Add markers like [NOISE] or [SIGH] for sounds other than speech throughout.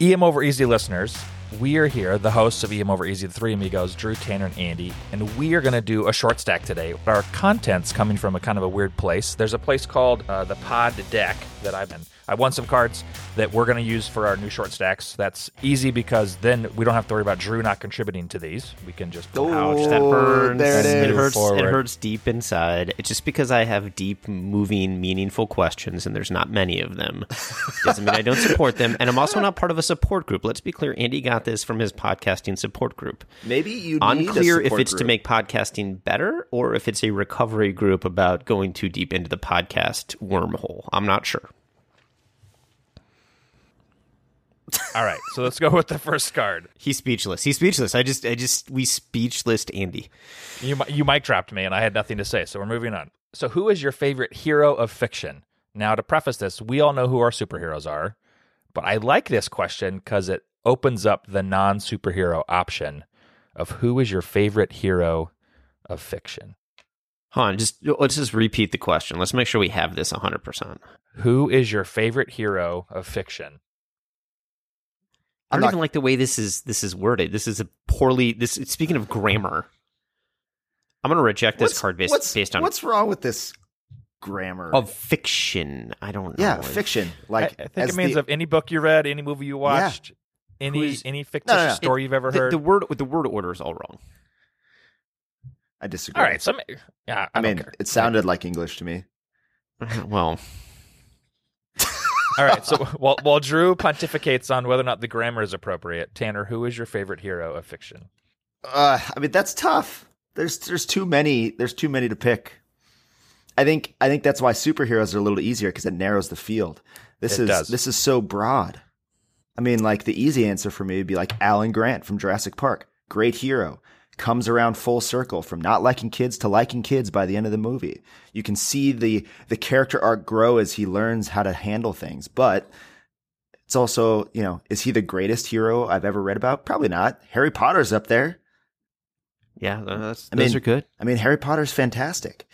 EM Over Easy listeners, we are here, the hosts of EM Over Easy, the three amigos, Drew, Tanner, and Andy, and we are going to do a short stack today. Our content's coming from a kind of a weird place. There's a place called uh, the Pod Deck that I've been. I won some cards that we're going to use for our new short stacks. That's easy because then we don't have to worry about Drew not contributing to these. We can just Oh, Ouch, that burns. there it It is. hurts. Forward. It hurts deep inside. It's just because I have deep, moving, meaningful questions, and there's not many of them. Doesn't mean I don't support them, and I'm also not part of a support group. Let's be clear. Andy got this from his podcasting support group. Maybe you need a Unclear if support it's to make podcasting better or if it's a recovery group about going too deep into the podcast wormhole. I'm not sure. All right, so let's go [LAUGHS] with the first card. He's speechless. He's speechless. I just, I just, we speechless Andy. You you mic dropped me, and I had nothing to say, so we're moving on. So, who is your favorite hero of fiction? Now, to preface this, we all know who our superheroes are, but I like this question because it opens up the non superhero option of who is your favorite hero of fiction. Hold on, just let's just repeat the question. Let's make sure we have this 100%. Who is your favorite hero of fiction? I don't not- even like the way this is this is worded. This is a poorly this speaking of grammar. I'm going to reject this card based what's, based on what's wrong with this grammar? of fiction. I don't know. yeah, fiction. Like I, I think it means the- of any book you read, any movie you watched, any Who's- any fictitious No, no, no. story you've ever the, heard. the word the word order is all wrong. I disagree. all right, so yeah, I, I mean, care. it sounded like English to me. [LAUGHS] well, All right. So [LAUGHS] while while Drew pontificates on whether or not the grammar is appropriate, Tanner, who is your favorite hero of fiction? Uh, I mean, that's tough. There's there's too many. There's too many to pick. I think I think that's why superheroes are a little easier because it narrows the field. This It is does. this is so broad. I mean, like the easy answer for me would be like Alan Grant from Jurassic Park. Great hero. Comes around full circle from not liking kids to liking kids by the end of the movie. You can see the the character arc grow as he learns how to handle things. But it's also, you know, is he the greatest hero I've ever read about? Probably not. Harry Potter's up there. yeah, that's, I those mean- are good. I mean, Harry Potter's fantastic.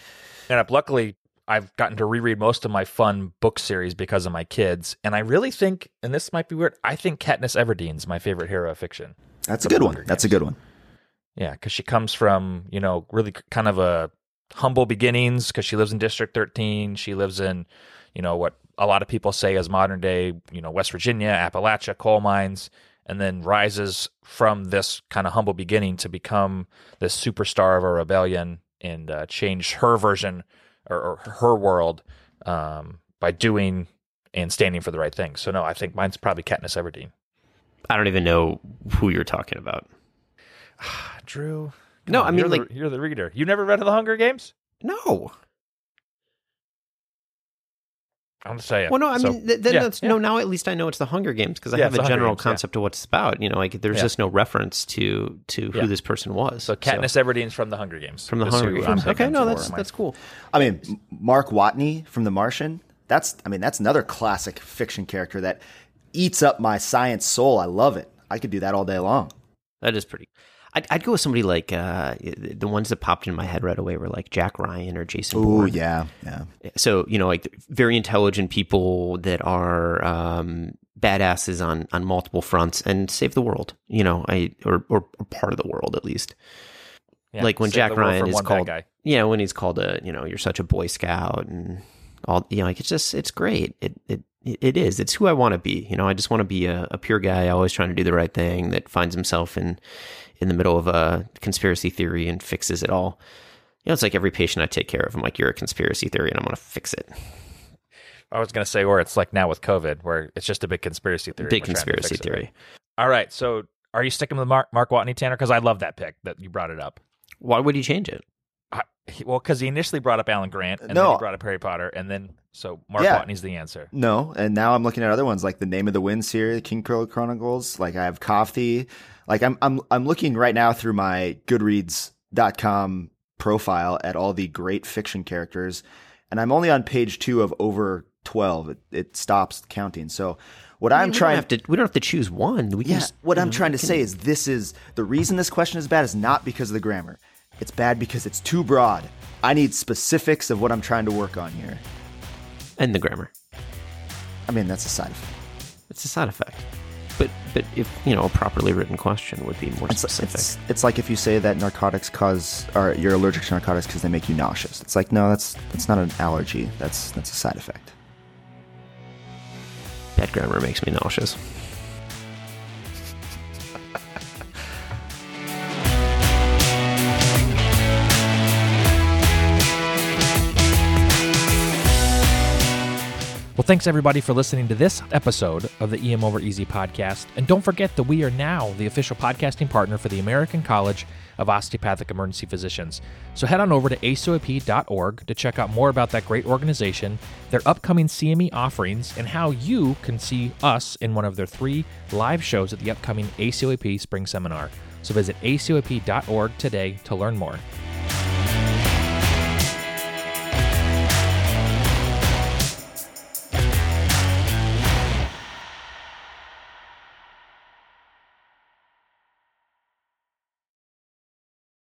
And uh, luckily, I've gotten to reread most of my fun book series because of my kids, and I really think, and this might be weird, I think Katniss Everdeen's my favorite hero of fiction. That's a From good one. Hunger That's a good one. Yeah, because she comes from you know really kind of a humble beginnings because she lives in District 13. She lives in you know what a lot of people say is modern day you know West Virginia, Appalachia, coal mines, and then rises from this kind of humble beginning to become this superstar of a rebellion and uh, change her version or, or her world um, by doing and standing for the right thing. So no, I think mine's probably Katniss Everdeen. I don't even know who you're talking about. [SIGHS] Drew. No, come I mean, you're like- the, you're the reader. You never read The Hunger Games? No. I'm gonna say it. Well, no, I So, mean, th- then yeah, that's yeah. no. Now at least I know it's the Hunger Games because I Yeah, have a general Games, yeah. concept of what it's about. You know, like there's Yeah. just no reference to to who Yeah. this person was. So Katniss Everdeen's from The Hunger Games. from the Hunger who I'm Games. Okay, no, that's that's cool. I mean, Mark Watney from The Martian. That's, I mean, that's another classic fiction character that eats up my science soul. I love it. I could do that all day long. That is pretty. I'd, I'd go with somebody like uh, the ones that popped in my head right away were like Jack Ryan or Jason Oh Bourne. yeah, yeah. so you know like very intelligent people that are um, badasses on on multiple fronts and save the world you know i or, or or part of the world at least Yeah, like when jack ryan is one bad called guy. yeah when he's called a you know you're such a boy scout and all you know like it's just it's great it it it is. It's who i want to be you know? I just want to be a, a pure guy always trying to do the right thing that finds himself in in the middle of a conspiracy theory and fixes it all. You know it's like every patient i take care of i'm like you're a conspiracy theory and i'm going to fix it. I was gonna say, or it's like now with COVID, where it's just a big conspiracy theory. big to conspiracy theory. All right, so are you sticking with Mark Mark Watney Tanner? Because I love that pick that you brought it up. why would you change it I, well, because he initially brought up Alan Grant, and then he brought up Harry Potter, and then so Mark Yeah. Watney's the answer. No, and now I'm looking at other ones like the Name of the Wind series, Kingkiller Chronicles. Like I have Coffee. Like I'm I'm I'm looking right now through my Goodreads.com profile at all the great fiction characters, and I'm only on page two of over twelve. It, it stops counting. So what I I'm mean, trying don't have to we don't have to choose one we can Yeah, just, what I'm know, trying to can- say is this is the reason this question is bad is not because of the grammar. It's bad because it's too broad. I need specifics of what I'm trying to work on here. and the grammar I mean, that's a side effect. it's a side effect but but if you know a properly written question would be more It's, specific. it's, it's like if you say that narcotics cause, or you're allergic to narcotics because they make you nauseous. It's like, no, that's that's not an allergy. That's that's a side effect. Bad grammar makes me nauseous. Well, thanks everybody for listening to this episode of the EM Over Easy podcast. And don't forget that we are now the official podcasting partner for the American College of Osteopathic Emergency Physicians. So head on over to acoep.org to check out more about that great organization, their upcoming CME offerings, and how you can see us in one of their three live shows at the upcoming ACOEP Spring Seminar. So visit acoep.org today to learn more.